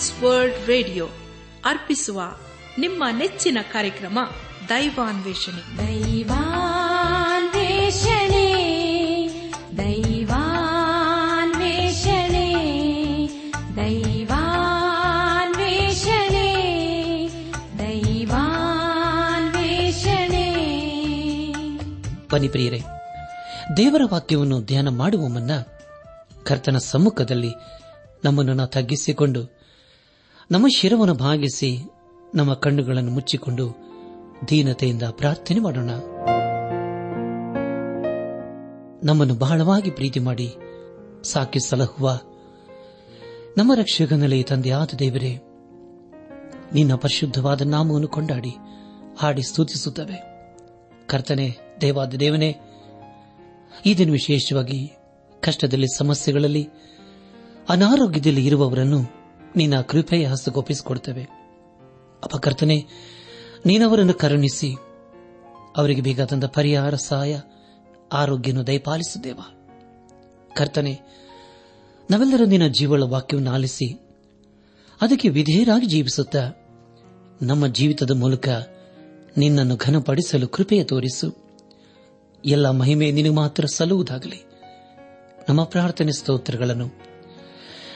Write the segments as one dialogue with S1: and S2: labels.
S1: ಟ್ರಾನ್ಸ್ world radio ಅರ್ಪಿಸುವ ನಿಮ್ಮ ನೆಚ್ಚಿನ ಕಾರ್ಯಕ್ರಮ ದೈವಾನ್ವೇಷಣೆ.
S2: ದೈವಾನ್ವೇಷಣೆ ದೈವಾನ್ವೇಷಣೆ ದೈವಾನ್ವೇಷಣೆ ದೈವಾನ್ವೇಷಣೆ.
S3: ಬನ್ನಿ ದೇವರ ವಾಕ್ಯವನ್ನು ಧ್ಯಾನ ಮಾಡುವ ಮುನ್ನ ಕರ್ತನ ಸಮ್ಮುಖದಲ್ಲಿ ನಮ್ಮನ್ನು ತಗ್ಗಿಸಿಕೊಂಡು ನಮ್ಮ ಶಿರವನ್ನು ಭಾಗಿಸಿ ನಮ್ಮ ಕಣ್ಣುಗಳನ್ನು ಮುಚ್ಚಿಕೊಂಡು ದೀನತೆಯಿಂದ ಪ್ರಾರ್ಥನೆ ಮಾಡೋಣ. ನಮ್ಮನ್ನು ಬಹಳವಾಗಿ ಪ್ರೀತಿ ಮಾಡಿ ಸಾಕಿ ಸಲಹುವ ನಮ್ಮ ರಕ್ಷಕನಲ್ಲಿ ತಂದೆಯಾದ ದೇವರೇ, ನಿನ್ನ ಪರಿಶುದ್ಧವಾದ ನಾಮವನ್ನು ಕೊಂಡಾಡಿ, ಹಾಡಿ ಸ್ತುತಿಸುತ್ತವೆ. ಕರ್ತನೆ, ದೇವಾದ ದೇವನೇ, ಈ ದಿನ ವಿಶೇಷವಾಗಿ ಕಷ್ಟದಲ್ಲಿ, ಸಮಸ್ಯೆಗಳಲ್ಲಿ, ಅನಾರೋಗ್ಯದಲ್ಲಿ ಇರುವವರನ್ನು ನಿನ್ನ ಕೃಪೆಯ ಹಸ್ತಗೊಪ್ಪಿಸಿಕೊಡ್ತೇವೆ ಅಪಕರ್ತನೆ ನೀನವರನ್ನು ಕರುಣಿಸಿ, ಅವರಿಗೆ ಬೇಕಾದಂತ ಪರಿಹಾರ, ಸಹಾಯ ಆರೋಗ್ಯನು ದಯಪಾಲಿಸುತ್ತೇವ? ಕರ್ತನೆ, ನಾವೆಲ್ಲರೂ ನಿನ್ನ ಜೀವಳ ವಾಕ್ಯವನ್ನು ಆಲಿಸಿ, ಅದಕ್ಕೆ ವಿಧೇಯರಾಗಿ ಜೀವಿಸುತ್ತಾ, ನಮ್ಮ ಜೀವಿತದ ಮೂಲಕ ನಿನ್ನನ್ನು ಘನಪಡಿಸಲು ಕೃಪೆಯ ತೋರಿಸು. ಎಲ್ಲ ಮಹಿಮೆ ನಿನಗೆ ಮಾತ್ರ ಸಲ್ಲುವುದಾಗಲಿ. ನಮ್ಮ ಪ್ರಾರ್ಥನೆ ಸ್ತೋತ್ರಗಳನ್ನು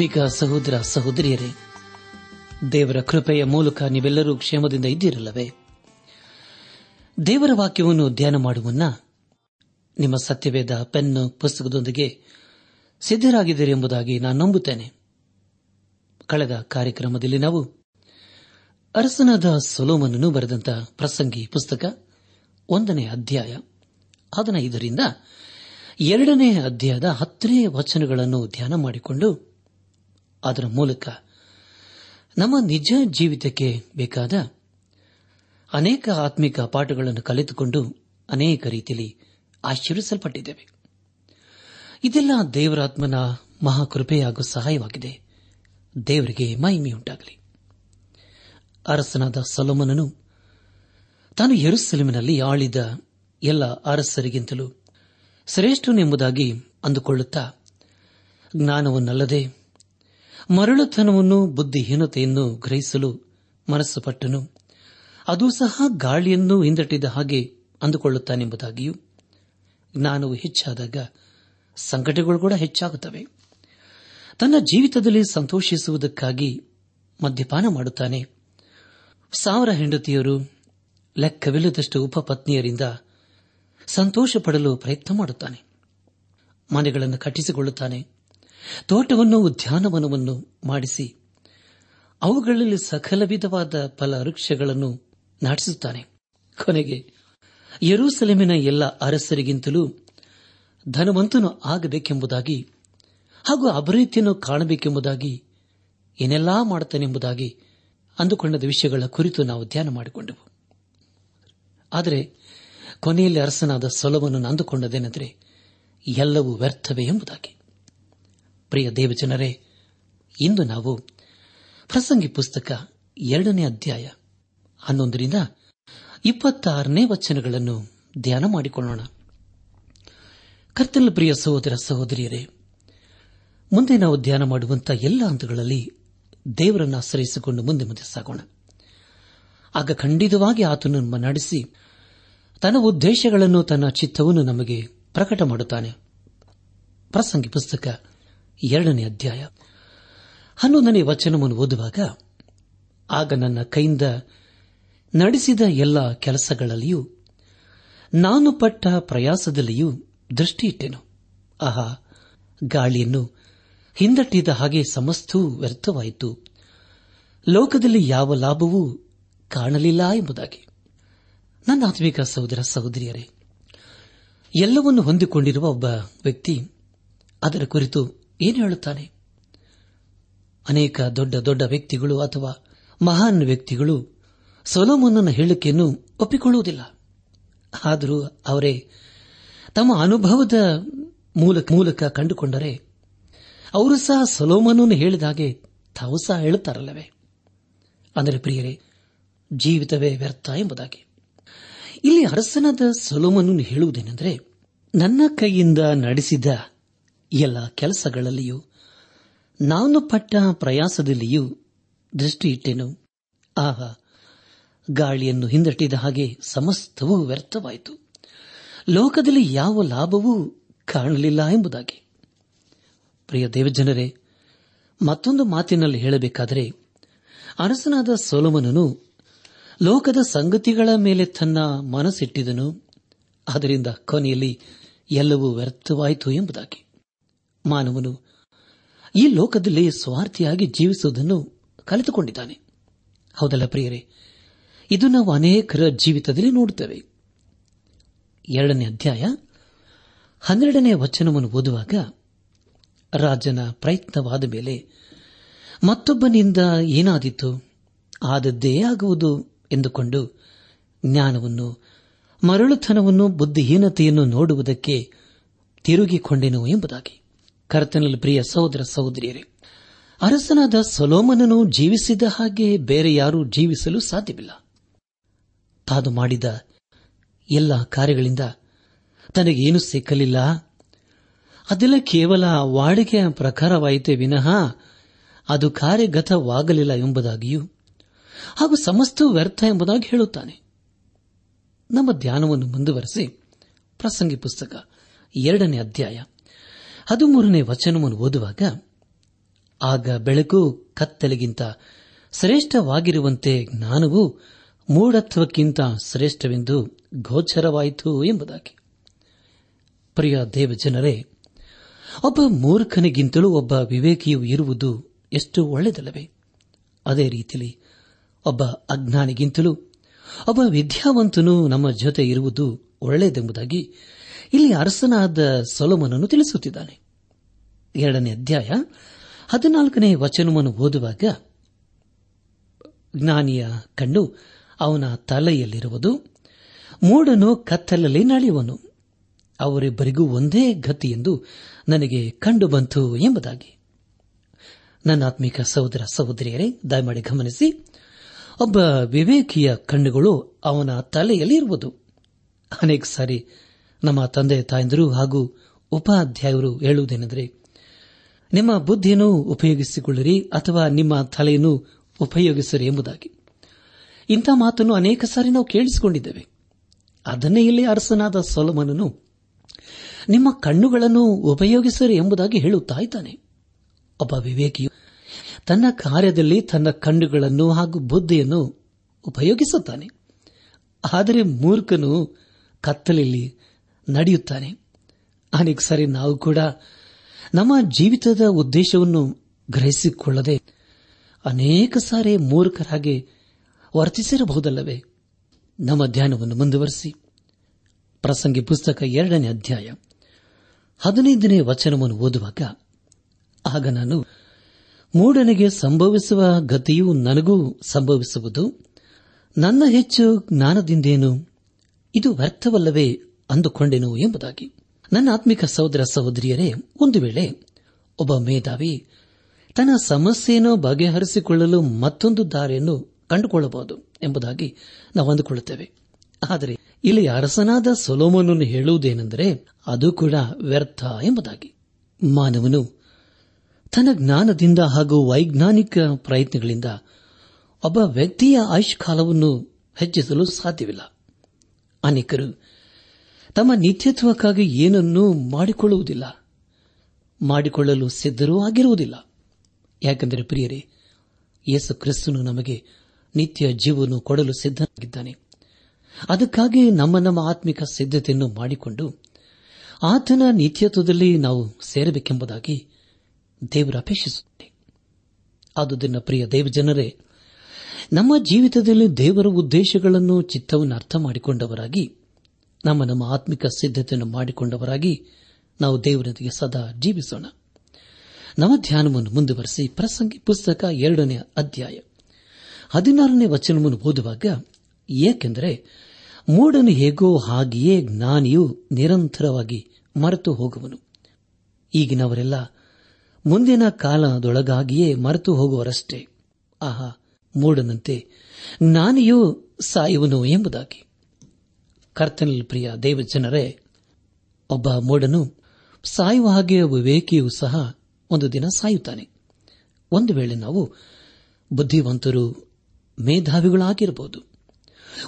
S3: ಆತ್ಮಿಕ ಸಹೋದರ ಸಹೋದರಿಯರೇ, ದೇವರ ಕೃಪೆಯ ಮೂಲಕ ನೀವೆಲ್ಲರೂ ಕ್ಷೇಮದಿಂದ ಇದ್ದಿರಲ್ಲವೇ? ದೇವರ ವಾಕ್ಯವನ್ನು ಧ್ಯಾನ ಮಾಡುವನ್ನ ನಿಮ್ಮ ಸತ್ಯವೇದ ಪೆನ್ನು ಪುಸ್ತಕದೊಂದಿಗೆ ಸಿದ್ದರಾಗಿದ್ದೀರಿ ಎಂಬುದಾಗಿ ನಾನು ನಂಬುತ್ತೇನೆ. ಕಳೆದ ಕಾರ್ಯಕ್ರಮದಲ್ಲಿ ನಾವು ಅರಸನಾದ ಸೊಲೋಮನನ್ನು ಬರೆದಂತ ಪ್ರಸಂಗಿ ಪುಸ್ತಕ ಒಂದನೇ ಅಧ್ಯಾಯ ಹದಿನೈದರಿಂದ ಎರಡನೇ ಅಧ್ಯಾಯದ ಹತ್ತನೇ ವಚನಗಳನ್ನು ಧ್ಯಾನ ಮಾಡಿಕೊಂಡು ಅದರ ಮೂಲಕ ನಮ್ಮ ನಿಜ ಜೀವಿತಕ್ಕೆ ಬೇಕಾದ ಅನೇಕ ಆತ್ಮಿಕ ಪಾಠಗಳನ್ನು ಕಲಿತುಕೊಂಡು ಅನೇಕ ರೀತಿಯಲ್ಲಿ ಆಶ್ಚರ್ಯಿಸಲ್ಪಟ್ಟಿದ್ದೇವೆ ಇದೆಲ್ಲ ದೇವರಾತ್ಮನ ಮಹಾಕೃಪೆ ಹಾಗೂ ಸಹಾಯವಾಗಿದೆ. ದೇವರಿಗೆ ಮಹಿಮೆಯುಂಟಾಗಲಿ ಅರಸನಾದ ಸಲೋಮನನು ತಾನು ಯೆರೂಸಲೇಮಿನಲ್ಲಿ ಆಳಿದ ಎಲ್ಲ ಅರಸರಿಗಿಂತಲೂ ಶ್ರೇಷ್ಠನೆಂಬುದಾಗಿ ಅಂದುಕೊಳ್ಳುತ್ತಾ ಜ್ಞಾನವನ್ನಲ್ಲದೆ ಮರಳುತನವನ್ನು, ಬುದ್ಧಿಹೀನತೆಯನ್ನು ಗ್ರಹಿಸಲು ಮನಸ್ಸು ಪಟ್ಟನು ಅದು ಸಹ ಗಾಳಿಯನ್ನು ಹಿಂದಟ್ಟಿದ ಹಾಗೆ ಅಂದುಕೊಳ್ಳುತ್ತಾನೆಂಬುದಾಗಿಯೂ, ಜ್ಞಾನವು ಹೆಚ್ಚಾದಾಗ ಸಂಕಟಗಳು ಕೂಡ ಹೆಚ್ಚಾಗುತ್ತವೆ. ತನ್ನ ಜೀವಿತದಲ್ಲಿ ಸಂತೋಷಿಸುವುದಕ್ಕಾಗಿ ಮದ್ಯಪಾನ ಮಾಡುತ್ತಾನೆ. ಸಾವಿರ ಹೆಂಡತಿಯರು, ಲೆಕ್ಕವಿಲ್ಲದಷ್ಟು ಉಪಪತ್ನಿಯರಿಂದ ಸಂತೋಷ ಪಡಲು ಪ್ರಯತ್ನ ಮಾಡುತ್ತಾನೆ. ಮನೆಗಳನ್ನು ಕಟ್ಟಿಸಿಕೊಳ್ಳುತ್ತಾನೆ. ತೋಟವನ್ನು, ಉದ್ಯಾನವನವನ್ನು ಮಾಡಿಸಿ, ಅವುಗಳಲ್ಲಿ ಸಕಲ ವಿಧವಾದ ಫಲ ವೃಕ್ಷಗಳನ್ನು ನಾಟಿಸುತ್ತಾನೆ. ಕೊನೆಗೆ, ಯರೂಸಲೇಮಿನ ಎಲ್ಲ ಅರಸರಿಗಿಂತಲೂ ಧನವಂತನು ಆಗಬೇಕೆಂಬುದಾಗಿ ಹಾಗೂ ಅಭಿವೃದ್ಧಿಯನ್ನು ಕಾಣಬೇಕೆಂಬುದಾಗಿ ಏನೆಲ್ಲಾ ಮಾಡುತ್ತಾನೆಂಬುದಾಗಿ ಅಂದುಕೊಂಡದ ವಿಷಯಗಳ ಕುರಿತು ನಾವು ಧ್ಯಾನ ಮಾಡಿಕೊಂಡೆವು. ಆದರೆ, ಕೊನೆಯಲ್ಲಿ ಅರಸನಾದ ಸೊಲವನ್ನು ಅಂದುಕೊಂಡದೇನೆಂದರೆ, ಎಲ್ಲವೂ ವ್ಯರ್ಥವೇ ಎಂಬುದಾಗಿ. ಪ್ರಿಯ ದೇವಜನರೇ, ಇಂದು ನಾವು ಪ್ರಸಂಗಿ ಪುಸ್ತಕ ಎರಡನೇ ಅಧ್ಯಾಯ ಹನ್ನೊಂದರಿಂದ ಇಪ್ಪತ್ತಾರನೇ ವಚನಗಳನ್ನು ಧ್ಯಾನ ಮಾಡಿಕೊಳ್ಳೋಣ. ಕರ್ತನ ಪ್ರಿಯ ಸಹೋದರ ಸಹೋದರಿಯರೇ, ಮುಂದೆ ನಾವು ಧ್ಯಾನ ಮಾಡುವಂತಹ ಎಲ್ಲ ಹಂತಗಳಲ್ಲಿ ದೇವರನ್ನು ಆಶ್ರಯಿಸಿಕೊಂಡು ಮುಂದೆ ಮುಂದೆ ಸಾಗೋಣ. ಆಗ ಖಂಡಿತವಾಗಿ ಆತನು ನಮ್ಮ ನಡೆಸಿ ತನ್ನ ಉದ್ದೇಶಗಳನ್ನು, ತನ್ನ ಚಿತ್ತವನ್ನು ನಮಗೆ ಪ್ರಕಟ ಮಾಡುತ್ತಾನೆ. ಪ್ರಸಂಗಿ ಪುಸ್ತಕ ಎರಡನೇ ಅಧ್ಯಾಯ. ಹನ್ನೊಂದನೇ ವಚನವನ್ನು ಓದುವಾಗ, ಆಗ ನನ್ನ ಕೈಯಿಂದ ನಡೆಸಿದ ಎಲ್ಲ ಕೆಲಸಗಳಲ್ಲಿಯೂ, ನಾನು ಪಟ್ಟ ಪ್ರಯಾಸದಲ್ಲಿಯೂ ದೃಷ್ಟಿಯಿಟ್ಟೆನು. ಆಹಾ, ಗಾಳಿಯನ್ನು ಹಿಂದಟ್ಟಿದ ಹಾಗೆ ಸಮಸ್ತೂ ವ್ಯರ್ಥವಾಯಿತು. ಲೋಕದಲ್ಲಿ ಯಾವ ಲಾಭವೂ ಕಾಣಲಿಲ್ಲ ಎಂಬುದಾಗಿ. ನನ್ನ ಆತ್ಮಿಕ ಸಹೋದರ ಸಹೋದರಿಯರೇ, ಎಲ್ಲವನ್ನು ಹೊಂದಿಕೊಂಡಿರುವ ಒಬ್ಬ ವ್ಯಕ್ತಿ ಅದರ ಕುರಿತು ಏನು ಹೇಳುತ್ತಾನೆ? ಅನೇಕ ದೊಡ್ಡ ದೊಡ್ಡ ವ್ಯಕ್ತಿಗಳು ಅಥವಾ ಮಹಾನ್ ವ್ಯಕ್ತಿಗಳು ಸೊಲೋಮೋನನ ಹೇಳಿಕೆಯನ್ನು ಒಪ್ಪಿಕೊಳ್ಳುವುದಿಲ್ಲ. ಆದರೂ ಅವರೇ ತಮ್ಮ ಅನುಭವದ ಮೂಲಕ ಮೂಲಕ ಕಂಡುಕೊಂಡರೆ ಅವರು ಸಹ ಸೊಲೋಮನನ್ನು ಹೇಳಿದಾಗೆ ತಾವು ಸಹ ಹೇಳುತ್ತಾರಲ್ಲವೇ? ಅಂದರೆ ಪ್ರಿಯರೇ, ಜೀವಿತವೇ ವ್ಯರ್ಥ ಎಂಬುದಾಗಿ. ಇಲ್ಲಿ ಅರಸನಾದ ಸೊಲೋಮನನ್ನು ಹೇಳುವುದೇನೆಂದರೆ, ನನ್ನ ಕೈಯಿಂದ ನಡೆಸಿದ ಎಲ್ಲ ಕೆಲಸಗಳಲ್ಲಿಯೂ, ನಾನು ಪಟ್ಟ ಪ್ರಯಾಸದಲ್ಲಿಯೂ ದೃಷ್ಟಿಯಿಟ್ಟೆನು. ಆಹಾ, ಗಾಳಿಯನ್ನು ಹಿಂದಟ್ಟಿದ ಹಾಗೆ ಸಮಸ್ತವೂ ವ್ಯರ್ಥವಾಯಿತು. ಲೋಕದಲ್ಲಿ ಯಾವ ಲಾಭವೂ ಕಾಣಲಿಲ್ಲ ಎಂಬುದಾಗಿ. ಪ್ರಿಯ ದೇವಜನರೇ, ಮತ್ತೊಂದು ಮಾತಿನಲ್ಲಿ ಹೇಳಬೇಕಾದರೆ, ಅರಸನಾದ ಸೋಲಮನನು ಲೋಕದ ಸಂಗತಿಗಳ ಮೇಲೆ ತನ್ನ ಮನಸ್ಸಿಟ್ಟಿದನು. ಅದರಿಂದ ಕೊನೆಯಲ್ಲಿ ಎಲ್ಲವೂ ವ್ಯರ್ಥವಾಯಿತು ಎಂಬುದಾಗಿ. ಮಾನವನು ಈ ಲೋಕದಲ್ಲಿ ಸ್ವಾರ್ಥಿಯಾಗಿ ಜೀವಿಸುವುದನ್ನು ಕಲಿತುಕೊಂಡಿದ್ದಾನೆ. ಹೌದಲ್ಲ ಪ್ರಿಯರೇ? ಇದು ನಾವು ಅನೇಕರ ಜೀವಿತದಲ್ಲಿ ನೋಡುತ್ತೇವೆ. ಎರಡನೇ ಅಧ್ಯಾಯ ಹನ್ನೆರಡನೇ ವಚನವನ್ನು ಓದುವಾಗ ರಾಜನ ಪ್ರಯತ್ನವಾದ ಮೇಲೆ ಮತ್ತೊಬ್ಬನಿಂದ ಏನಾದೀತು? ಆದದ್ದೇ ಆಗುವುದು ಎಂದುಕೊಂಡು ಜ್ಞಾನವನ್ನು, ಮರಳುತನವನ್ನು, ಬುದ್ಧಿಹೀನತೆಯನ್ನು ನೋಡುವುದಕ್ಕೆ ತಿರುಗಿಕೊಂಡೆನು ಎಂಬುದಾಗಿ. ಕರ್ತನಲ್ಲಿ ಪ್ರಿಯ ಸಹೋದರ ಸಹೋದರಿಯರೇ, ಅರಸನಾದ ಸೊಲೋಮನನು ಜೀವಿಸಿದ ಹಾಗೆ ಬೇರೆ ಯಾರೂ ಜೀವಿಸಲು ಸಾಧ್ಯವಿಲ್ಲ. ತಾನು ಮಾಡಿದ ಎಲ್ಲ ಕಾರ್ಯಗಳಿಂದ ತನಗೇನು ಸಿಕ್ಕಲಿಲ್ಲ. ಅದೆಲ್ಲ ಕೇವಲ ವಾಡಿಕೆಯ ಪ್ರಕಾರವಾಯಿತೇ ವಿನಃ ಅದು ಕಾರ್ಯಗತವಾಗಲಿಲ್ಲ ಎಂಬುದಾಗಿಯೂ ಹಾಗೂ ಸಮಸ್ತ ವ್ಯರ್ಥ ಎಂಬುದಾಗಿ ಹೇಳುತ್ತಾನೆ. ನಮ್ಮ ಧ್ಯಾನವನ್ನು ಮುಂದುವರೆಸಿ ಪ್ರಸಂಗಿ ಪುಸ್ತಕ ಎರಡನೇ ಅಧ್ಯಾಯ. ಹದಿಮೂರನೇ ವಚನವನ್ನು ಓದುವಾಗ, ಆಗ ಬೆಳಕು ಕತ್ತಲೆಗಿಂತ ಶ್ರೇಷ್ಠವಾಗಿರುವಂತೆ ಜ್ಞಾನವು ಮೂಢತ್ವಕ್ಕಿಂತ ಶ್ರೇಷ್ಠವೆಂದು ಗೋಚರವಾಯಿತು ಎಂಬುದಾಗಿ. ಪ್ರಿಯ ದೇವಜನರೇ, ಒಬ್ಬ ಮೂರ್ಖನಿಗಿಂತಲೂ ಒಬ್ಬ ವಿವೇಕಿಯು ಇರುವುದು ಎಷ್ಟು ಒಳ್ಳೆಯದಲ್ಲವೇ? ಅದೇ ರೀತಿಯಲ್ಲಿ ಒಬ್ಬ ಅಜ್ಞಾನಿಗಿಂತಲೂ ಒಬ್ಬ ವಿದ್ಯಾವಂತನು ನಮ್ಮ ಜೊತೆ ಇರುವುದು ಒಳ್ಳೆಯದೆಂಬುದಾಗಿ ಇಲ್ಲಿ ಅರಸನಾದ ಸೊಲೋಮನನ್ನು ತಿಳಿಸುತ್ತಿದ್ದಾನೆ. ಎರಡನೇ ಅಧ್ಯಾಯ ಹದಿನಾಲ್ಕನೇ ವಚನವನ್ನು ಓದುವಾಗ ಜ್ಞಾನಿಯ ಕಣ್ಣು ಅವನ ತಲೆಯಲ್ಲಿರುವುದು ಮೂಡನು ಕತ್ತಲಲ್ಲಿ ನಡೆಯುವನು ಅವರಿಬ್ಬರಿಗೂ ಒಂದೇ ಗತಿ ಎಂದು ನನಗೆ ಕಂಡು ಬಂತು ಎಂಬುದಾಗಿ. ನನ್ನ ಆತ್ಮಿಕ ಸಹೋದರ ಸಹೋದರಿಯರೇ, ದಯಮಾಡಿ ಗಮನಿಸಿ, ಒಬ್ಬ ವಿವೇಕಿಯ ಕಣ್ಣುಗಳು ಅವನ ತಲೆಯಲ್ಲಿ ಇರುವುದು ಅನೇಕ ಸಾರಿ ನಮ್ಮ ತಂದೆ, ತಾಯಂದಿರು ಹಾಗೂ ಉಪಾಧ್ಯಾಯರು ಹೇಳುವುದೇನೆಂದರೆ, ನಿಮ್ಮ ಬುದ್ಧಿಯನ್ನು ಉಪಯೋಗಿಸಿಕೊಳ್ಳಿರಿ ಅಥವಾ ನಿಮ್ಮ ತಲೆಯನ್ನು ಉಪಯೋಗಿಸಿರಿ ಎಂಬುದಾಗಿ. ಇಂಥ ಮಾತನ್ನು ಅನೇಕ ಸಾರಿ ನಾವು ಕೇಳಿಸಿಕೊಂಡಿದ್ದೇವೆ. ಅದನ್ನೇ ಇಲ್ಲಿ ಅರಸನಾದ ಸೊಲಮನನು ನಿಮ್ಮ ಕಣ್ಣುಗಳನ್ನು ಉಪಯೋಗಿಸಿರಿ ಎಂಬುದಾಗಿ ಹೇಳುತ್ತಾ ಇದ್ದಾನೆ. ಒಬ್ಬ ವಿವೇಕಿಯು ತನ್ನ ಕಾರ್ಯದಲ್ಲಿ ತನ್ನ ಕಣ್ಣುಗಳನ್ನು ಹಾಗೂ ಬುದ್ಧಿಯನ್ನು ಉಪಯೋಗಿಸುತ್ತಾನೆ. ಆದರೆ ಮೂರ್ಖನು ಕತ್ತಲಲ್ಲಿ ನಡೆಯುತ್ತಾನೆ. ಅನೇಕ ಸಾರಿ, ನಾವು ಕೂಡ ನಮ್ಮ ಜೀವಿತದ ಉದ್ದೇಶವನ್ನು ಗ್ರಹಿಸಿಕೊಳ್ಳದೆ ಅನೇಕ ಸಾರಿ ಮೂರ್ಖರಾಗಿ ವರ್ತಿಸಿರಬಹುದಲ್ಲವೇ? ನಮ್ಮ ಧ್ಯಾನವನ್ನು ಮುಂದುವರೆಸಿ. ಪ್ರಸಂಗಿ ಪುಸ್ತಕ ಎರಡನೇ ಅಧ್ಯಾಯ ಹದಿನೈದನೇ ವಚನವನ್ನು ಓದುವಾಗ, ಆಗ ನಾನು ಮೂಡನಿಗೆ ಸಂಭವಿಸುವ ಗತಿಯು ನನಗೂ ಸಂಭವಿಸುವುದು, ನನ್ನ ಹೆಚ್ಚು ಜ್ಞಾನದಿಂದೇನು? ಇದು ವ್ಯರ್ಥವಲ್ಲವೇ? ಅಂದುಕೊಂಡೆನು ಎಂಬುದಾಗಿ. ನನ್ನ ಆತ್ಮಿಕ ಸಹೋದರ ಸಹೋದರಿಯರೇ, ಒಂದು ವೇಳೆ ಒಬ್ಬ ಮೇಧಾವಿ ತನ್ನ ಸಮಸ್ಯೆಯನ್ನು ಬಗೆಹರಿಸಿಕೊಳ್ಳಲು ಮತ್ತೊಂದು ದಾರಿಯನ್ನು ಕಂಡುಕೊಳ್ಳಬಹುದು ಎಂಬುದಾಗಿ ನಾವು ಅಂದುಕೊಳ್ಳುತ್ತೇವೆ. ಆದರೆ ಇಲ್ಲಿ ಅರಸನಾದ ಸೊಲೋಮನನ್ನು ಹೇಳುವುದೇನೆಂದರೆ, ಅದು ಕೂಡ ವ್ಯರ್ಥ ಎಂಬುದಾಗಿ. ಮಾನವನು ತನ್ನ ಜ್ಞಾನದಿಂದ ಹಾಗೂ ವೈಜ್ಞಾನಿಕ ಪ್ರಯತ್ನಗಳಿಂದ ಒಬ್ಬ ವ್ಯಕ್ತಿಯ ಆಯುಷ್ಕಾಲವನ್ನು ಹೆಚ್ಚಿಸಲು ಸಾಧ್ಯವಿಲ್ಲ. ಅನೇಕರು ತಮ್ಮ ನಿತ್ಯತ್ವಕ್ಕಾಗಿ ಏನನ್ನೂ ಮಾಡಿಕೊಳ್ಳುವುದಿಲ್ಲ. ಮಾಡಿಕೊಳ್ಳಲು ಸಿದ್ಧರೂ ಆಗಿರುವುದಿಲ್ಲ. ಯಾಕೆಂದರೆ ಪ್ರಿಯರೇ, ಯೇಸು ಕ್ರಿಸ್ತನು ನಮಗೆ ನಿತ್ಯ ಜೀವವನ್ನು ಕೊಡಲು ಸಿದ್ಧನಾಗಿದ್ದಾನೆ. ಅದಕ್ಕಾಗಿ ನಮ್ಮ ನಮ್ಮ ಆತ್ಮಿಕ ಸಿದ್ಧತೆಯನ್ನು ಮಾಡಿಕೊಂಡು ಆತನ ನಿತ್ಯತ್ವದಲ್ಲಿ ನಾವು ಸೇರಬೇಕೆಂಬುದಾಗಿ ದೇವರು ಅಪೇಕ್ಷಿಸುತ್ತೆ ಆದುದನ್ನ ಪ್ರಿಯ ದೇವಜನರೇ, ನಮ್ಮ ಜೀವಿತದಲ್ಲಿ ದೇವರ ಉದ್ದೇಶಗಳನ್ನು ಚಿತ್ತವನ್ನು ಅರ್ಥ ಮಾಡಿಕೊಂಡವರಾಗಿ ನಮ್ಮ ನಮ್ಮ ಆತ್ಮಿಕ ಸಿದ್ಧತೆಯನ್ನು ಮಾಡಿಕೊಂಡವರಾಗಿ ನಾವು ದೇವರೊಂದಿಗೆ ಸದಾ ಜೀವಿಸೋಣ. ನಮ್ಮ ಧ್ಯಾನವನ್ನು ಮುಂದುವರೆಸಿ ಪ್ರಸಂಗಿ ಪುಸ್ತಕ ಎರಡನೇ ಅಧ್ಯಾಯ ಹದಿನಾರನೇ ವಚನವನ್ನು ಓದುವಾಗ, ಏಕೆಂದರೆ ಮೂಡನು ಹೇಗೋ ಹಾಗೆಯೇ ಜ್ಞಾನಿಯು ನಿರಂತರವಾಗಿ ಮರೆತು ಹೋಗುವನು. ಈಗಿನವರೆಲ್ಲ ಮುಂದಿನ ಕಾಲದೊಳಗಾಗಿಯೇ ಮರೆತು ಹೋಗುವರಷ್ಟೇ. ಆಹಾ ಮೂಡನಂತೆ ಜ್ಞಾನಿಯೂ ಸಾಯುವನು ಎಂಬುದಾಗಿ. ಕರ್ತನಲ್ಲಿ ಪ್ರಿಯ ದೇವಜನರೇ, ಒಬ್ಬ ಮೂಡನು ಸಾಯುವ ಹಾಗೆ ವಿವೇಕಿಯೂ ಸಹ ಒಂದು ದಿನ ಸಾಯುತ್ತಾನೆ. ಒಂದು ವೇಳೆ ನಾವು ಬುದ್ಧಿವಂತರು, ಮೇಧಾವಿಗಳಾಗಿರಬಹುದು.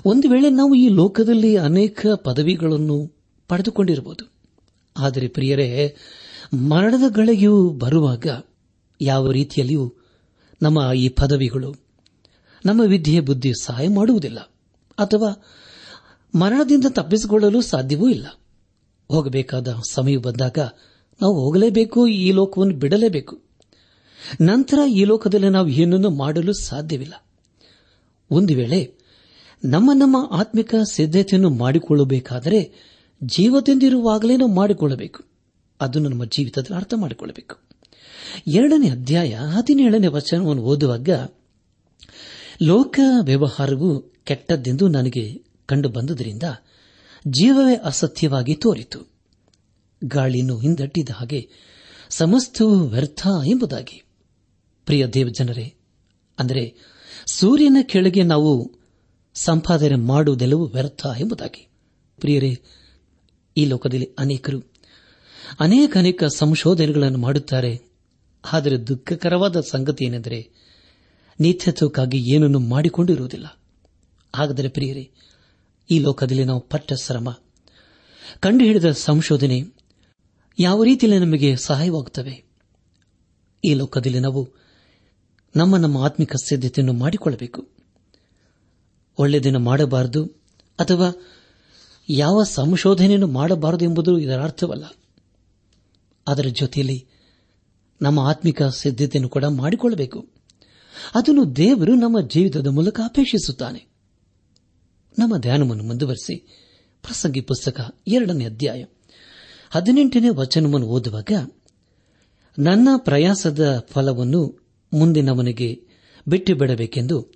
S3: ಒಂದು ವೇಳೆ ನಾವು ಈ ಲೋಕದಲ್ಲಿ ಅನೇಕ ಪದವಿಗಳನ್ನು ಪಡೆದುಕೊಂಡಿರಬಹುದು. ಆದರೆ ಪ್ರಿಯರೇ, ಮರಣದ ಗಳಿಗೆಯೂ ಬರುವಾಗ ಯಾವ ರೀತಿಯಲ್ಲಿಯೂ ನಮ್ಮ ಈ ಪದವಿಗಳು, ನಮ್ಮ ವಿದ್ಯೆ ಬುದ್ಧಿ ಸಹಾಯ ಮಾಡುವುದಿಲ್ಲ. ಅಥವಾ ಮರಣದಿಂದ ತಪ್ಪಿಸಿಕೊಳ್ಳಲು ಸಾಧ್ಯವೂ ಇಲ್ಲ. ಹೋಗಬೇಕಾದ ಸಮಯ ಬಂದಾಗ ನಾವು ಹೋಗಲೇಬೇಕು, ಈ ಲೋಕವನ್ನು ಬಿಡಲೇಬೇಕು. ನಂತರ ಈ ಲೋಕದಲ್ಲಿ ನಾವು ಏನನ್ನು ಮಾಡಲು ಸಾಧ್ಯವಿಲ್ಲ. ಒಂದು ವೇಳೆ ನಮ್ಮ ನಮ್ಮ ಆತ್ಮಿಕ ಸಿದ್ಧತೆಯನ್ನು ಮಾಡಿಕೊಳ್ಳಬೇಕಾದರೆ ಜೀವದಿಂದಿರುವಾಗಲೇ ನಾವು ಮಾಡಿಕೊಳ್ಳಬೇಕು. ಅದನ್ನು ನಮ್ಮ ಜೀವಿತದಲ್ಲಿ ಅರ್ಥ ಮಾಡಿಕೊಳ್ಳಬೇಕು. ಎರಡನೇ ಅಧ್ಯಾಯ ಹದಿನೇಳನೇ ವಚನವನ್ನು ಓದುವಾಗ, ಲೋಕ ವ್ಯವಹಾರವು ಕೆಟ್ಟದ್ದೆಂದು ನನಗೆ ಕಂಡು ಬಂದುದರಿಂದ ಜೀವವೇ ಅಸತ್ಯವಾಗಿ ತೋರಿತು. ಗಾಳಿಯನ್ನು ಹಿಂದಟ್ಟಿದ ಹಾಗೆ ಸಮಸ್ತವೂ ವ್ಯರ್ಥ ಎಂಬುದಾಗಿ. ಪ್ರಿಯ ದೇವಜನರೇ, ಅಂದರೆ ಸೂರ್ಯನ ಕೆಳಗೆ ನಾವು ಸಂಪಾದನೆ ಮಾಡುವುದೆಲ್ಲವೂ ವ್ಯರ್ಥ ಎಂಬುದಾಗಿ. ಪ್ರಿಯರೇ, ಈ ಲೋಕದಲ್ಲಿ ಅನೇಕರು ಅನೇಕ ಅನೇಕ ಸಂಶೋಧನೆಗಳನ್ನು ಮಾಡುತ್ತಾರೆ. ಆದರೆ ದುಃಖಕರವಾದ ಸಂಗತಿ ಏನೆಂದರೆ ನಿತ್ಯತ್ವಕ್ಕಾಗಿ ಏನನ್ನು ಮಾಡಿಕೊಂಡಿರುವುದಿಲ್ಲ. ಹಾಗಾದರೆ ಪ್ರಿಯರೇ ಈ ಲೋಕದಲ್ಲಿ ನಾವು ಪಟ್ಟ ಶ್ರಮ. ಕಂಡುಹಿಡಿದ ಸಂಶೋಧನೆ ಯಾವ ರೀತಿಯಲ್ಲಿ ನಮಗೆ ಸಹಾಯವಾಗುತ್ತವೆ? ಈ ಲೋಕದಲ್ಲಿ ನಾವು ನಮ್ಮ ನಮ್ಮ ಆತ್ಮಿಕ ಸಿದ್ಧತೆಯನ್ನು ಮಾಡಿಕೊಳ್ಳಬೇಕು. ಒಳ್ಳೆಯದನ್ನು ಮಾಡಬಾರದು ಅಥವಾ ಯಾವ ಸಂಶೋಧನೆಯನ್ನು ಮಾಡಬಾರದು ಎಂಬುದು ಇದರ ಅರ್ಥವಲ್ಲ. ಅದರ ಜೊತೆಯಲ್ಲಿ ನಮ್ಮ ಆತ್ಮಿಕ ಸಿದ್ಧತೆಯನ್ನು ಕೂಡ ಮಾಡಿಕೊಳ್ಳಬೇಕು. ಅದನ್ನು ದೇವರು ನಮ್ಮ ಜೀವಿತದ ಮೂಲಕ ಅಪೇಕ್ಷಿಸುತ್ತಾನೆ. ನಮ್ಮ ಧ್ಯಾನವನ್ನು ಮುಂದುವರೆಸಿ ಪ್ರಸಂಗಿ ಪುಸ್ತಕ ಎರಡನೇ ಅಧ್ಯಾಯ. ಹದಿನೆಂಟನೇ ವಚನವನ್ನು ಓದುವಾಗ, ನನ್ನ ಪ್ರಯಾಸದ ಫಲವನ್ನು ಮುಂದಿನವನಿಗೆ ಬಿಟ್ಟು ಬಿಡಬೇಕೆಂದು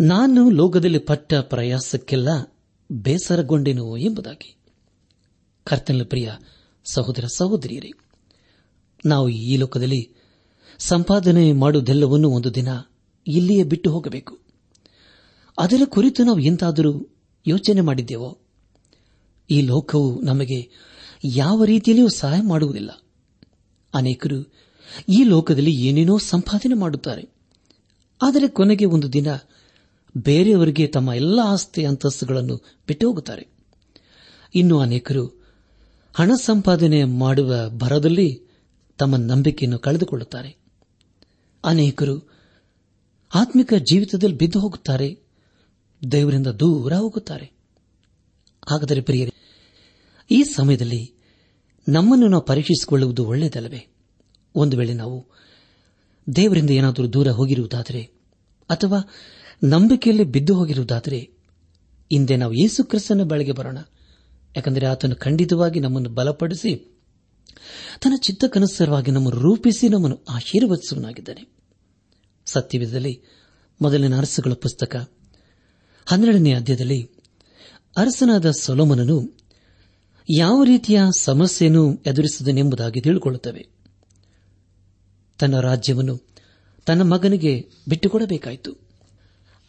S3: ನಾನು ಲೋಕದಲ್ಲಿ ಪಟ್ಟ ಪ್ರಯಾಸಕ್ಕೆಲ್ಲ ಬೇಸರಗೊಂಡೆನು ಎಂಬುದಾಗಿ. ಕರ್ತನ ಪ್ರಿಯ ಸಹೋದರ ಸಹೋದರಿಯರೇ, ನಾವು ಈ ಲೋಕದಲ್ಲಿ ಸಂಪಾದನೆ ಮಾಡುವುದೆಲ್ಲವನ್ನೂ ಒಂದು ದಿನ ಇಲ್ಲಿಯೇ ಬಿಟ್ಟು ಹೋಗಬೇಕು. ಅದರ ಕುರಿತು ನಾವು ಎಂತಾದರೂ ಯೋಚನೆ ಮಾಡಿದ್ದೇವೋ? ಈ ಲೋಕವು ನಮಗೆ ಯಾವ ರೀತಿಯಲ್ಲಿಯೂ ಸಹಾಯ ಮಾಡುವುದಿಲ್ಲ. ಅನೇಕರು ಈ ಲೋಕದಲ್ಲಿ ಏನೇನೋ ಸಂಪಾದನೆ ಮಾಡುತ್ತಾರೆ. ಆದರೆ ಕೊನೆಗೆ ಒಂದು ದಿನ ಬೇರೆಯವರಿಗೆ ತಮ್ಮ ಎಲ್ಲ ಆಸ್ತಿ ಅಂತಸ್ತುಗಳನ್ನು ಬಿಟ್ಟು ಹೋಗುತ್ತಾರೆ. ಇನ್ನು ಅನೇಕರು ಹಣ ಸಂಪಾದನೆ ಮಾಡುವ ಭರದಲ್ಲಿ ತಮ್ಮ ನಂಬಿಕೆಯನ್ನು ಕಳೆದುಕೊಳ್ಳುತ್ತಾರೆ. ಅನೇಕರು ಆತ್ಮಿಕ ಜೀವಿತದಲ್ಲಿ ಬಿದ್ದು ಹೋಗುತ್ತಾರೆ. ದೇವರಿಂದ ದೂರ ಹೋಗುತ್ತಾರೆ. ಹಾಗಾದರೆ ಪ್ರಿಯರೇ, ಈ ಸಮಯದಲ್ಲಿ ನಮ್ಮನ್ನು ನಾವು ಪರೀಕ್ಷಿಸಿಕೊಳ್ಳುವುದು ಒಳ್ಳೆಯದಲ್ಲವೇ? ಒಂದು ವೇಳೆ ನಾವು ದೇವರಿಂದ ಏನಾದರೂ ದೂರ ಹೋಗಿರುವುದಾದರೆ, ಅಥವಾ ನಂಬಿಕೆಯಲ್ಲಿ ಬಿದ್ದು ಹೋಗಿರುವುದಾದರೆ, ಹಿಂದೆ ನಾವು ಯೇಸು ಕ್ರಿಸ್ತನ ಬಳಿಗೆ ಬರೋಣ. ಯಾಕಂದರೆ ಆತನು ಖಂಡಿತವಾಗಿ ನಮ್ಮನ್ನು ಬಲಪಡಿಸಿ, ತನ್ನ ಚಿತ್ತಕ್ಕನುಸಾರವಾಗಿ ನಮ್ಮನ್ನು ರೂಪಿಸಿ, ನಮ್ಮನ್ನು ಆಶೀರ್ವದಿಸುವನಾಗಿದ್ದಾನೆ ಸತ್ಯವಿಧದಲ್ಲಿ ಮೊದಲಿನ ಅರಸುಗಳ ಪುಸ್ತಕ ಹನ್ನೆರಡನೇ ಅಧ್ಯಾಯದಲ್ಲಿ ಅರಸನಾದ ಸೊಲೋಮನನು ಯಾವ ರೀತಿಯ ಸಮಸ್ಯೆಯನ್ನು ಎದುರಿಸಿದನೆಂಬುದಾಗಿ ತಿಳಿಕೊಳ್ಳುತ್ತವೆ ತನ್ನ ರಾಜ್ಯವನ್ನು ತನ್ನ ಮಗನಿಗೆ ಬಿಟ್ಟುಕೊಡಬೇಕಾಯಿತು.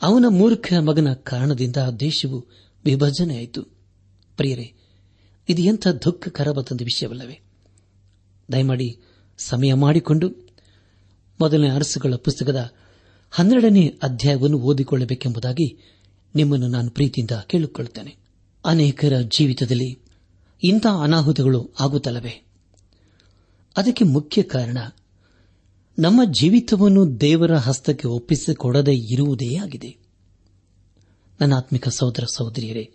S3: ಅವನ ಮೂರ್ಖ ಮಗನ ಕಾರಣದಿಂದ ದೇಶವು ವಿಭಜನೆಯಾಯಿತು. ಪ್ರಿಯರೇ, ಇದು ಎಂಥ ದುಃಖಕರವಾದ ವಿಷಯವಲ್ಲವೇ? ದಯಮಾಡಿ ಸಮಯ ಮಾಡಿಕೊಂಡು ಮೊದಲನೇ ಅರಸುಗಳ ಪುಸ್ತಕದ ಹನ್ನೆರಡನೇ ಅಧ್ಯಾಯವನ್ನು ಓದಿಕೊಳ್ಳಬೇಕೆಂಬುದಾಗಿ ನಿಮ್ಮನ್ನು ನಾನು ಪ್ರೀತಿಯಿಂದ ಕೇಳಿಕೊಳ್ಳುತ್ತೇನೆ. ಅನೇಕರ ಜೀವಿತದಲ್ಲಿ ಇಂಥ ಅನಾಹುತಗಳು ಆಗುತ್ತಲ್ಲವೇ? ಅದಕ್ಕೆ ಮುಖ್ಯ ಕಾರಣ, ನಮ್ಮ ಜೀವಿತವನ್ನು ದೇವರ ಹಸ್ತಕ್ಕೆ ಒಪ್ಪಿಸಿಕೊಡದೇ ಇರುವುದೇ ಆಗಿದೆ. ನನ್ನ ಆತ್ಮಿಕ ಸಹೋದರ ಸಹೋದರಿಯರೇ,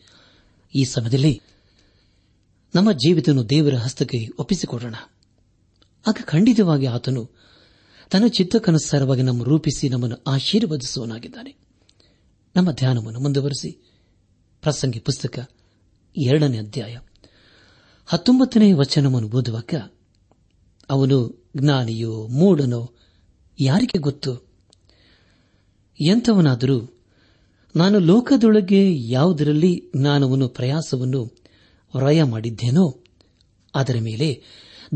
S3: ಈ ಸಮಯದಲ್ಲಿ ನಮ್ಮ ಜೀವಿತವನ್ನು ದೇವರ ಹಸ್ತಕ್ಕೆ ಒಪ್ಪಿಸಿಕೊಡೋಣ. ಆಗ ಖಂಡಿತವಾಗಿ ಆತನು ತನ್ನ ಚಿತ್ತಕ್ಕನುಸಾರವಾಗಿ ನಮ್ಮ ರೂಪಿಸಿ ನಮ್ಮನ್ನು ಆಶೀರ್ವದಿಸುವನಾಗಿದ್ದಾನೆ ನಮ್ಮ ಧ್ಯಾನವನ್ನು ಮುಂದುವರೆಸಿ. ಪ್ರಸಂಗಿ ಪುಸ್ತಕ ಎರಡನೇ ಅಧ್ಯಾಯ. ಹತ್ತೊಂಬತ್ತನೇ ವಚನವನ್ನು ಓದುವಾಗ ಅವನು, ಜ್ಞಾನಿಯೋ, ಮೂಢನೋ, ಯಾರಿಗೆ ಗೊತ್ತು? ಎಂಥವನಾದರೂ ನಾನು ಲೋಕದೊಳಗೆ ಯಾವುದರಲ್ಲಿ ಜ್ಞಾನವನ್ನು ಪ್ರಯಾಸವನ್ನು ವ್ರಯ ಮಾಡಿದ್ದೇನೋ, ಅದರ ಮೇಲೆ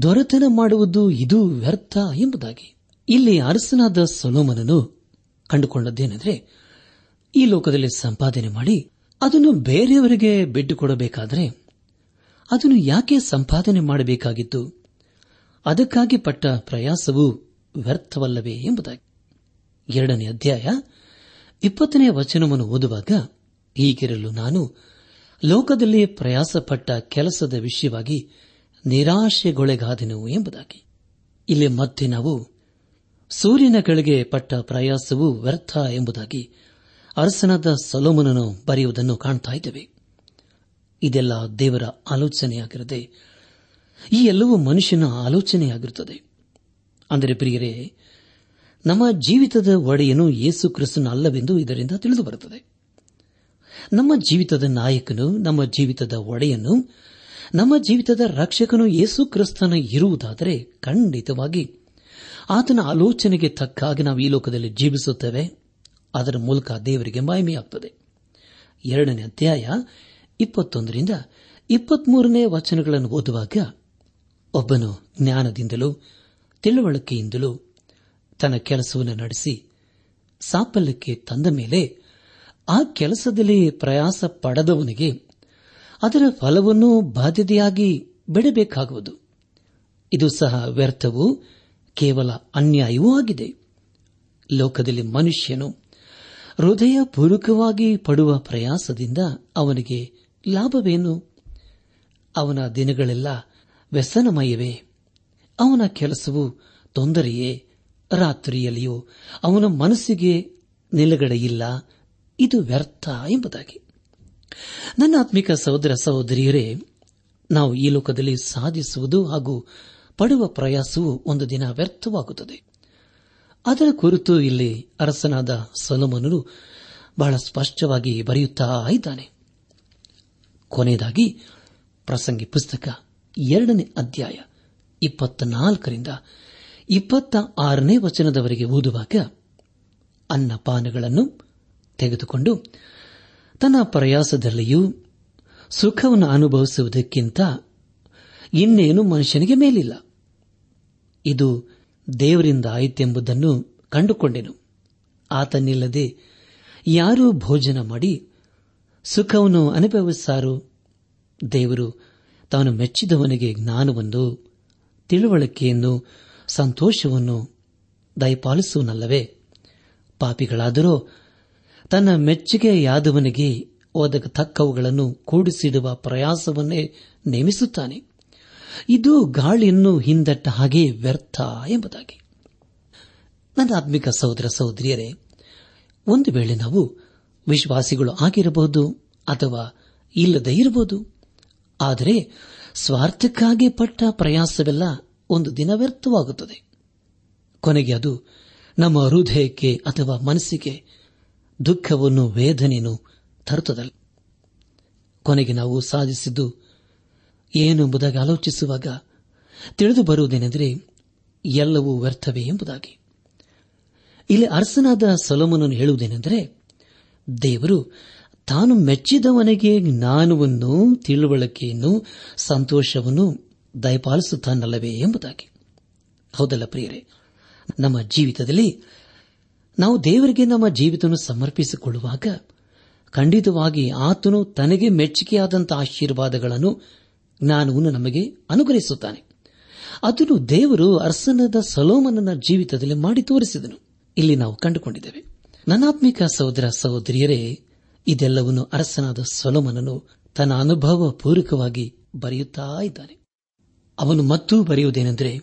S3: ದೊರೆತನ ಮಾಡುವುದು ಇದು ವ್ಯರ್ಥ ಎಂಬುದಾಗಿ. ಇಲ್ಲಿ ಅರಸನಾದ ಸೊಲೋಮನನು ಕಂಡುಕೊಂಡದ್ದೇನೆಂದರೆ ಈ ಲೋಕದಲ್ಲಿ ಸಂಪಾದನೆ ಮಾಡಿ ಅದನ್ನು ಬೇರೆಯವರಿಗೆ ಬಿಟ್ಟುಕೊಡಬೇಕಾದರೆ ಅದನ್ನು ಯಾಕೆ ಸಂಪಾದನೆ ಮಾಡಬೇಕಾಗಿತ್ತು? ಅದಕ್ಕಾಗಿ ಪಟ್ಟ ಪ್ರಯಾಸವು ವ್ಯರ್ಥವಲ್ಲವೇ ಎಂಬುದಾಗಿ. ಎರಡನೇ ಅಧ್ಯಾಯ ಇಪ್ಪತ್ತನೇ ವಚನವನ್ನು ಓದುವಾಗ, ಹೀಗಿರಲು ನಾನು ಲೋಕದಲ್ಲಿ ಪ್ರಯಾಸಪಟ್ಟ ಕೆಲಸದ ವಿಷಯವಾಗಿ ನಿರಾಶೆಗೊಳಗಾದೆನು ಎಂಬುದಾಗಿ. ಇಲ್ಲಿ ಮತ್ತೆ ನಾವು ಸೂರ್ಯನ ಕೆಳಗೆ ಪಟ್ಟ ಪ್ರಯಾಸವು ವ್ಯರ್ಥ ಎಂಬುದಾಗಿ ಅರಸನಾದ ಸಲೋಮನನ್ನು ಬರೆಯುವುದನ್ನು ಕಾಣ್ತಾ ಇದ್ದೇವೆ. ಇದೆಲ್ಲ ದೇವರ ಆಲೋಚನೆಯಾಗಿರದೆ, ಈ ಎಲ್ಲವೂ ಮನುಷ್ಯನ ಆಲೋಚನೆಯಾಗಿರುತ್ತದೆ. ಅಂದರೆ ಪ್ರಿಯರೇ, ನಮ್ಮ ಜೀವಿತದ ಒಡೆಯನು ಯೇಸು ಕ್ರಿಸ್ತನ ಅಲ್ಲವೆಂದು ಇದರಿಂದ ತಿಳಿದುಬರುತ್ತದೆ. ನಮ್ಮ ಜೀವಿತದ ನಾಯಕನು, ನಮ್ಮ ಜೀವಿತದ ಒಡೆಯನು, ನಮ್ಮ ಜೀವಿತದ ರಕ್ಷಕನು ಯೇಸು ಕ್ರಿಸ್ತನ ಇರುವುದಾದರೆ ಖಂಡಿತವಾಗಿ ಆತನ ಆಲೋಚನೆಗೆ ತಕ್ಕಾಗಿ ನಾವು ಈ ಲೋಕದಲ್ಲಿ ಜೀವಿಸುತ್ತೇವೆ. ಅದರ ಮೂಲಕ ದೇವರಿಗೆ ಮಹಿಮೆಯಾಗುತ್ತದೆ ಎರಡನೇ ಅಧ್ಯಾಯ ಇಪ್ಪತ್ತೊಂದರಿಂದ ಇಪ್ಪತ್ಮೂರನೇ ವಚನಗಳನ್ನು ಓದುವಾಗ ಒಬ್ಬನು ಜ್ಞಾನದಿಂದಲೂ ತಿಳುವಳಿಕೆಯಿಂದಲೂ ತನ್ನ ಕೆಲಸವನ್ನು ನಡೆಸಿ ಸಾಫಲ್ಯಕ್ಕೆ ತಂದ ಮೇಲೆ ಆ ಕೆಲಸದಲ್ಲಿ ಪ್ರಯಾಸ ಪಡೆದವನಿಗೆ ಅದರ ಫಲವನ್ನು ಬಾಧ್ಯತೆಯಾಗಿ ಬಿಡಬೇಕಾಗುವುದು. ಇದು ಸಹ ವ್ಯರ್ಥವೂ ಕೇವಲ ಅನ್ಯಾಯವೂ ಆಗಿದೆ. ಲೋಕದಲ್ಲಿ ಮನುಷ್ಯನು ಹೃದಯಪೂರ್ವಕವಾಗಿ ಪಡುವ ಪ್ರಯಾಸದಿಂದ ಅವನಿಗೆ ಲಾಭವೇನು? ಅವನ ದಿನಗಳೆಲ್ಲ ವ್ಯಸನಮಯವೇ? ಅವನ ಕೆಲಸವು ತೊಂದರೆಯೇ? ರಾತ್ರಿಯಲ್ಲಿಯೂ ಅವನ ಮನಸ್ಸಿಗೆ ನಿಲುಗಡೆಯಿಲ್ಲ. ಇದು ವ್ಯರ್ಥ ಎಂಬುದಾಗಿ. ನನ್ನ ಆತ್ಮಿಕ ಸಹೋದರ ಸಹೋದರಿಯರೇ, ನಾವು ಈ ಲೋಕದಲ್ಲಿ ಸಾಧಿಸುವುದು ಹಾಗೂ ಪಡುವ ಪ್ರಯಾಸವು ಒಂದು ದಿನ ವ್ಯರ್ಥವಾಗುತ್ತದೆ. ಅದರ ಕುರಿತು ಇಲ್ಲಿ ಅರಸನಾದ ಸೊಲಮನನು ಬಹಳ ಸ್ಪಷ್ಟವಾಗಿ ಬರೆಯುತ್ತಾ ಇದ್ದಾನೆ. ಕೊನೆಯದಾಗಿ ಪ್ರಸಂಗಿ ಪುಸ್ತಕ ಎರಡನೇ ಅಧ್ಯಾಯ ಇಪ್ಪತ್ತ ನಾಲ್ಕರಿಂದ ಇಪ್ಪತ್ತ ಆರನೇ ವಚನದವರೆಗೆ ಓದುವಾಗ ಅನ್ನಪಾನಗಳನ್ನು ತೆಗೆದುಕೊಂಡು ತನ್ನ ಪ್ರಯಾಸದಲ್ಲಿಯೂ ಸುಖವನ್ನು ಅನುಭವಿಸುವುದಕ್ಕಿಂತ ಇನ್ನೇನು ಮನುಷ್ಯನಿಗೆ ಮೇಲಿಲ್ಲ. ಇದು ದೇವರಿಂದ ಆಯಿತೆಂಬುದನ್ನು ಕಂಡುಕೊಂಡೆನು. ಆತನಿಲ್ಲದೆ ಯಾರೂ ಭೋಜನ ಮಾಡಿ ಸುಖವನ್ನು ಅನುಭವಿಸಾರು ದೇವರು ತಾನು ಮೆಚ್ಚಿದವನಿಗೆ ಜ್ಞಾನವನ್ನು ತಿಳುವಳಿಕೆಯನ್ನು, ಸಂತೋಷವನ್ನು ದಯಪಾಲಿಸುವನಲ್ಲವೇ? ಪಾಪಿಗಳಾದರೂ ತನ್ನ ಮೆಚ್ಚುಗೆಯಾದವನಿಗೆ ಒದಗತಕ್ಕವುಗಳನ್ನು ಕೂಡಿಸಿಡುವ ಪ್ರಯಾಸವನ್ನೇ ನೇಮಿಸುತ್ತಾನೆ. ಇದು ಗಾಳಿಯನ್ನು ಹಿಂದಟ್ಟ ಹಾಗೆ ವ್ಯರ್ಥ ಎಂಬುದಾಗಿ. ನನ್ನ ಆತ್ಮಿಕ ಸಹೋದರ ಸಹೋದರಿಯರೇ, ಒಂದು ವೇಳೆ ನಾವು ವಿಶ್ವಾಸಿಗಳು ಆಗಿರಬಹುದು ಅಥವಾ ಇಲ್ಲದೇ ಇರಬಹುದು, ಆದರೆ ಸ್ವಾರ್ಥಕ್ಕಾಗಿ ಪಟ್ಟ ಪ್ರಯಾಸವೆಲ್ಲ ಒಂದು ದಿನ ವ್ಯರ್ಥವಾಗುತ್ತದೆ. ಕೊನೆಗೆ ಅದು ನಮ್ಮ ಹೃದಯಕ್ಕೆ ಅಥವಾ ಮನಸ್ಸಿಗೆ ದುಃಖವನ್ನು, ವೇದನೆಯನ್ನು ತರುತ್ತದಲ್ಲ. ಕೊನೆಗೆ ನಾವು ಸಾಧಿಸಿದ್ದು ಏನೆಂಬುದಾಗಿ ಆಲೋಚಿಸುವಾಗ ತಿಳಿದು ಬರುವುದೇನೆಂದರೆ ಎಲ್ಲವೂ ವ್ಯರ್ಥವೇ ಎಂಬುದಾಗಿ. ಇಲ್ಲಿ ಅರಸನಾದ ಸೊಲೋಮನನ್ನು ಹೇಳುವುದೇನೆಂದರೆ ದೇವರು ತಾನು ಮೆಚ್ಚಿದವನಿಗೆ ಜ್ಞಾನವನ್ನು ತಿಳುವಳಿಕೆಯನ್ನು ಸಂತೋಷವನ್ನು ದಯಪಾಲಿಸುತ್ತಾನಲ್ಲವೇ ಎಂಬುದಾಗಿ. ಹೌದಲ್ಲ ಪ್ರಿಯರೇ? ನಮ್ಮ ಜೀವಿತದಲ್ಲಿ ನಾವು ದೇವರಿಗೆ ನಮ್ಮ ಜೀವಿತವನ್ನು ಸಮರ್ಪಿಸಿಕೊಳ್ಳುವಾಗ ಖಂಡಿತವಾಗಿ ಆತನು ತನಗೆ ಮೆಚ್ಚುಗೆಯಾದಂತಹ ಆಶೀರ್ವಾದಗಳನ್ನು ಜ್ಞಾನವನ್ನು ನಮಗೆ ಅನುಗ್ರಹಿಸುತ್ತಾನೆ. ಅದನ್ನು ದೇವರು ಅರ್ಸನದ ಸಲೋಮನನ ಜೀವಿತದಲ್ಲಿ ಮಾಡಿ ತೋರಿಸಿದನು. ಇಲ್ಲಿ ನಾವು ಕಂಡುಕೊಂಡಿದ್ದೇವೆ. ನನಾತ್ಮಿಕ ಸಹೋದರ ಸಹೋದರಿಯರೇ, ಇದೆಲ್ಲವನ್ನು ಅರಸನಾದ ಸೊಲೋಮನನು ತನ್ನ ಅನುಭವ ಪೂರ್ವಕವಾಗಿ ಬರೆಯುತ್ತಾ ಇದ್ದಾನೆ. ಅವನು ಮತ್ತೂ ಬರೆಯುವುದೇನೆಂದರೆ,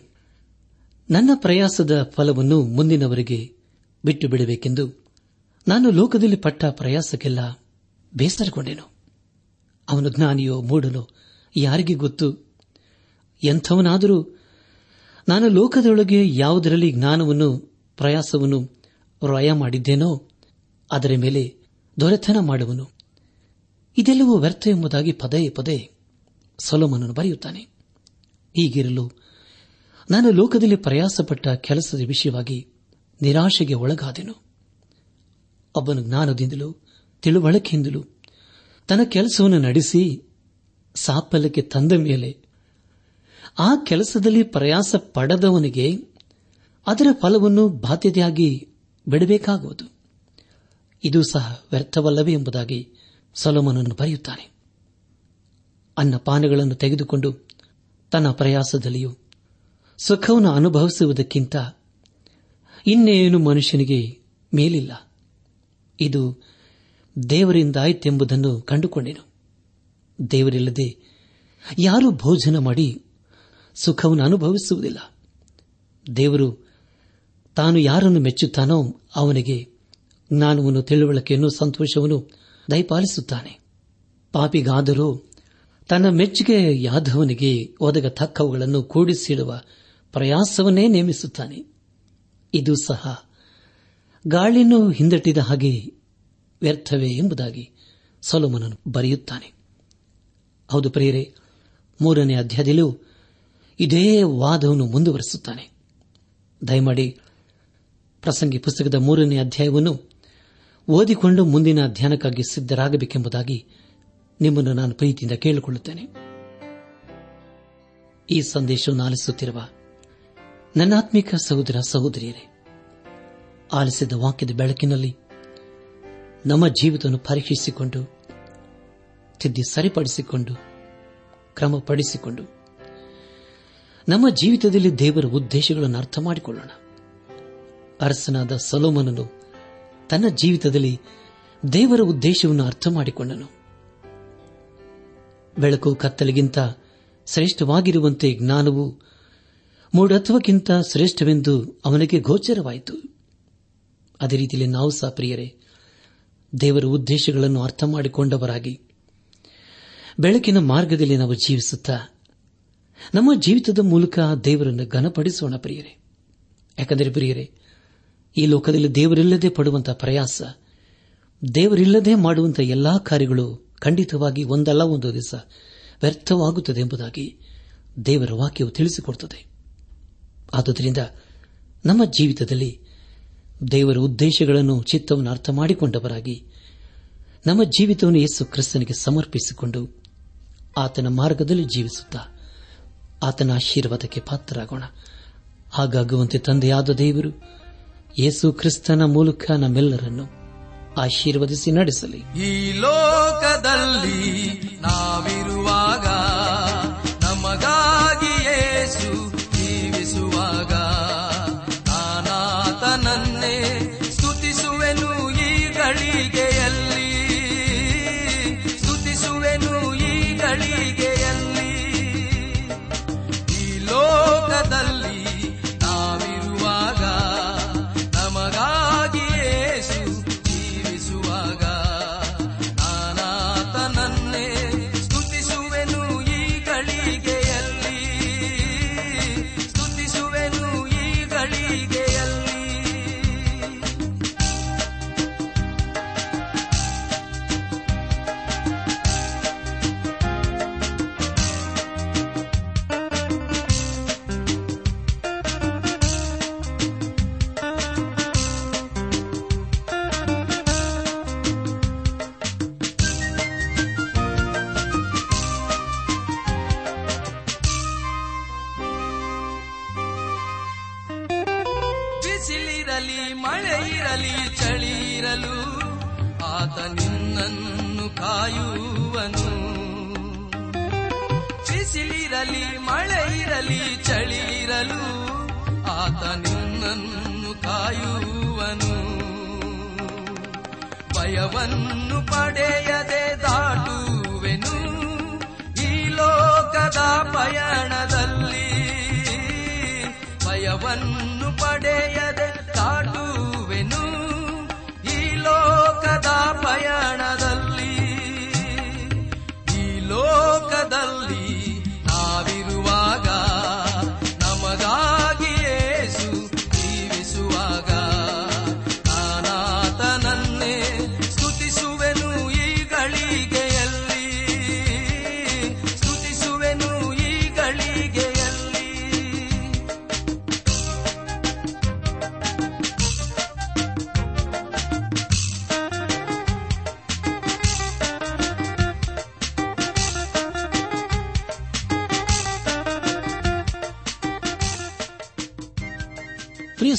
S3: ನನ್ನ ಪ್ರಯಾಸದ ಫಲವನ್ನು ಮುಂದಿನವರಿಗೆ ಬಿಟ್ಟು ಬಿಡಬೇಕೆಂದು ನಾನು ಲೋಕದಲ್ಲಿ ಪಟ್ಟ ಪ್ರಯಾಸಕ್ಕೆಲ್ಲ ಬೇಸರಗೊಂಡೆನು. ಅವನು ಜ್ಞಾನಿಯೋ ಮೂಡನೋ ಯಾರಿಗೆ ಗೊತ್ತು? ಎಂಥವನಾದರೂ ನಾನು ಲೋಕದೊಳಗೆ ಯಾವುದರಲ್ಲಿ ಜ್ಞಾನವನ್ನು ಪ್ರಯಾಸವನ್ನು ರಯ ಮಾಡಿದ್ದೇನೋ, ಅದರ ಮೇಲೆ ದೊರೆತನ ಮಾಡುವನು. ಇದೆಲ್ಲವೂ ವ್ಯರ್ಥ ಎಂಬುದಾಗಿ ಪದೇ ಪದೇ ಸೊಲೋಮನನ್ನು ಬರೆಯುತ್ತಾನೆ. ಹೀಗಿರಲು ನಾನು ಲೋಕದಲ್ಲಿ ಪ್ರಯಾಸಪಟ್ಟ ಕೆಲಸದ ವಿಷಯವಾಗಿ ನಿರಾಶೆಗೆ ಒಳಗಾದೆನು. ಒಬ್ಬನು ಜ್ಞಾನದಿಂದಲೂ, ತಿಳುವಳಿಕೆಯಿಂದಲೂ ತನ್ನ ಕೆಲಸವನ್ನು ನಡೆಸಿ ಸಾಫಲ್ಯಕ್ಕೆ ತಂದ ಮೇಲೆ ಆ ಕೆಲಸದಲ್ಲಿ ಪ್ರಯಾಸ ಪಡೆದವನಿಗೆ ಅದರ ಫಲವನ್ನು ಬಾಧ್ಯತೆಯಾಗಿ ಬಿಡಬೇಕಾಗುವುದು. ಇದು ಸಹ ವ್ಯರ್ಥವಲ್ಲವೇ ಎಂಬುದಾಗಿ ಸೊಲೋಮನನ್ನು ಬರೆಯುತ್ತಾನೆ. ಅನ್ನಪಾನಗಳನ್ನು ತೆಗೆದುಕೊಂಡು ತನ್ನ ಪ್ರಯಾಸದಲ್ಲಿಯೂ ಸುಖವನ್ನು ಅನುಭವಿಸುವುದಕ್ಕಿಂತ ಇನ್ನೇನು ಮನುಷ್ಯನಿಗೆ ಮೇಲಿಲ್ಲ. ಇದು ದೇವರಿಂದಾಯಿತೆಂಬುದನ್ನು ಕಂಡುಕೊಂಡೆನು. ದೇವರಿಲ್ಲದೆ ಯಾರು ಭೋಜನ ಮಾಡಿ ಸುಖವನ್ನು ಅನುಭವಿಸುವುದಿಲ್ಲ. ದೇವರು ತಾನು ಯಾರನ್ನು ಮೆಚ್ಚುತ್ತಾನೋ ಅವನಿಗೆ ಜ್ಞಾನವನ್ನು ತಿಳುವಳಿಕೆಯನ್ನು ಸಂತೋಷವನ್ನು ದಯಪಾಲಿಸುತ್ತಾನೆ. ಪಾಪಿಗಾದರೂ ತನ್ನ ಮೆಚ್ಚುಗೆ ಯಾದವನಿಗೆ ಒದಗ ತಕ್ಕವುಗಳನ್ನು ಕೂಡಿಸಿಡುವ ಪ್ರಯಾಸವನ್ನೇ ನೇಮಿಸುತ್ತಾನೆ. ಇದು ಸಹ ಗಾಳಿಯನ್ನು ಹಿಂದಟ್ಟಿದ ಹಾಗೆ ವ್ಯರ್ಥವೇ ಎಂಬುದಾಗಿ ಸೊಲೋಮನನು ಬರೆಯುತ್ತಾನೆ. ಹೌದು ಪ್ರಿಯರೇ, ಮೂರನೇ ಅಧ್ಯಾಯದಲ್ಲೂ ಇದೇ ವಾದವನ್ನು ಮುಂದುವರೆಸುತ್ತಾನೆ. ದಯಮಾಡಿ ಪ್ರಸಂಗಿ ಪುಸ್ತಕದ ಮೂರನೇ ಅಧ್ಯಾಯವನ್ನು ಓದಿಕೊಂಡು ಮುಂದಿನ ಧ್ಯಾನಕ್ಕಾಗಿ ಸಿದ್ದರಾಗಬೇಕೆಂಬುದಾಗಿ ನಿಮ್ಮನ್ನು ನಾನು ಪ್ರೀತಿಯಿಂದ ಕೇಳಿಕೊಳ್ಳುತ್ತೇನೆ. ಈ ಸಂದೇಶವನ್ನು ಆಲಿಸುತ್ತಿರುವ ನನ್ನಾತ್ಮಿಕ ಸಹೋದರ ಸಹೋದರಿಯರೇ, ಆಲಿಸಿದ ವಾಕ್ಯದ ಬೆಳಕಿನಲ್ಲಿ ನಮ್ಮ ಜೀವಿತವನ್ನು ಪರೀಕ್ಷಿಸಿಕೊಂಡು ತಿದ್ದಿ ಸರಿಪಡಿಸಿಕೊಂಡು, ಕ್ರಮಪಡಿಸಿಕೊಂಡು. ನಮ್ಮ ಜೀವಿತದಲ್ಲಿ ದೇವರ ಉದ್ದೇಶಗಳನ್ನು ಅರ್ಥ ಮಾಡಿಕೊಳ್ಳೋಣ. ಅರಸನಾದ ಸಲೋಮನನು ತನ್ನ ಜೀವಿತದಲ್ಲಿ ದೇವರ ಉದ್ದೇಶವನ್ನು ಅರ್ಥ ಮಾಡಿಕೊಂಡನು. ಬೆಳಕು ಕತ್ತಲಿಗಿಂತ ಶ್ರೇಷ್ಠವಾಗಿರುವಂತೆ ಜ್ಞಾನವು ಮೂಢತ್ವಕ್ಕಿಂತ ಶ್ರೇಷ್ಠವೆಂದು ಅವನಿಗೆ ಗೋಚರವಾಯಿತು. ಅದೇ ರೀತಿಯಲ್ಲಿ ನಾವು ಸಹ ಪ್ರಿಯರೇ, ದೇವರ ಉದ್ದೇಶಗಳನ್ನು ಅರ್ಥ ಮಾಡಿಕೊಂಡವರಾಗಿ ಬೆಳಕಿನ ಮಾರ್ಗದಲ್ಲಿ ನಾವು ಜೀವಿಸುತ್ತಾ ನಮ್ಮ ಜೀವಿತದ ಮೂಲಕ ದೇವರನ್ನು ಘನಪಡಿಸೋಣ ಪ್ರಿಯರೇ. ಯಾಕಂದರೆ ಪ್ರಿಯರೇ, ಈ ಲೋಕದಲ್ಲಿ ದೇವರಿಲ್ಲದೆ ಪಡುವಂತಹ ಪ್ರಯಾಸ, ದೇವರಿಲ್ಲದೆ ಮಾಡುವಂತಹ ಎಲ್ಲಾ ಕಾರ್ಯಗಳು ಖಂಡಿತವಾಗಿ ಒಂದಲ್ಲ ಒಂದು ದಿವಸ ವ್ಯರ್ಥವಾಗುತ್ತದೆ ಎಂಬುದಾಗಿ ದೇವರ ವಾಕ್ಯವು ತಿಳಿಸಿಕೊಡುತ್ತದೆ. ಆದುದರಿಂದ ನಮ್ಮ ಜೀವಿತದಲ್ಲಿ ದೇವರ ಉದ್ದೇಶಗಳನ್ನು, ಚಿತ್ತವನ್ನು ಅರ್ಥ ಮಾಡಿಕೊಂಡವರಾಗಿ ನಮ್ಮ ಜೀವಿತವನ್ನು ಯೇಸು ಕ್ರಿಸ್ತನಿಗೆ ಸಮರ್ಪಿಸಿಕೊಂಡು ಆತನ ಮಾರ್ಗದಲ್ಲಿ ಜೀವಿಸುತ್ತಾ ಆತನ ಆಶೀರ್ವಾದಕ್ಕೆ ಪಾತ್ರರಾಗೋಣ. ಹಾಗಾಗುವಂತೆ ತಂದೆಯಾದ ದೇವರು ಯೇಸು ಕ್ರಿಸ್ತನ ಮೂಲಕ ನಮ್ಮೆಲ್ಲರನ್ನು ಆಶೀರ್ವದಿಸಿ ನಡೆಸಲಿ.
S4: ಈ ಲೋಕದಲ್ಲಿ ನಾವಿರುವಾಗ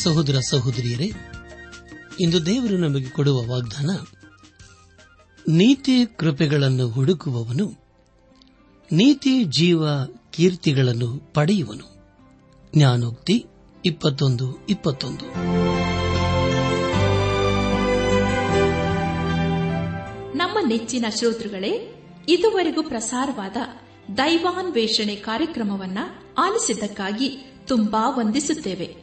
S3: ಸಹೋದರ ಸಹೋದರಿಯರೇ, ಇಂದು ದೇವರು ನಮಗೆ ಕೊಡುವ ವಾಗ್ದಾನ, ನೀತಿ ಕೃಪೆಗಳನ್ನು ಹುಡುಕುವವನು, ನೀತಿ ಜೀವ ಕೀರ್ತಿಗಳನ್ನು ಪಡೆಯುವನು. ಜ್ಞಾನೋಕ್ತಿ ಇಪ್ಪತ್ತೊಂದು ಇಪ್ಪತ್ತೊಂದು.
S1: ನಮ್ಮ ನೆಚ್ಚಿನ ಶ್ರೋತೃಗಳೇ, ಇದುವರೆಗೂ ಪ್ರಸಾರವಾದ ದೈವಾನ್ವೇಷಣೆ ಕಾರ್ಯಕ್ರಮವನ್ನ ಆಲಿಸಿದ್ದಕ್ಕಾಗಿ ತುಂಬಾ ವಂದಿಸುತ್ತೇವೆ.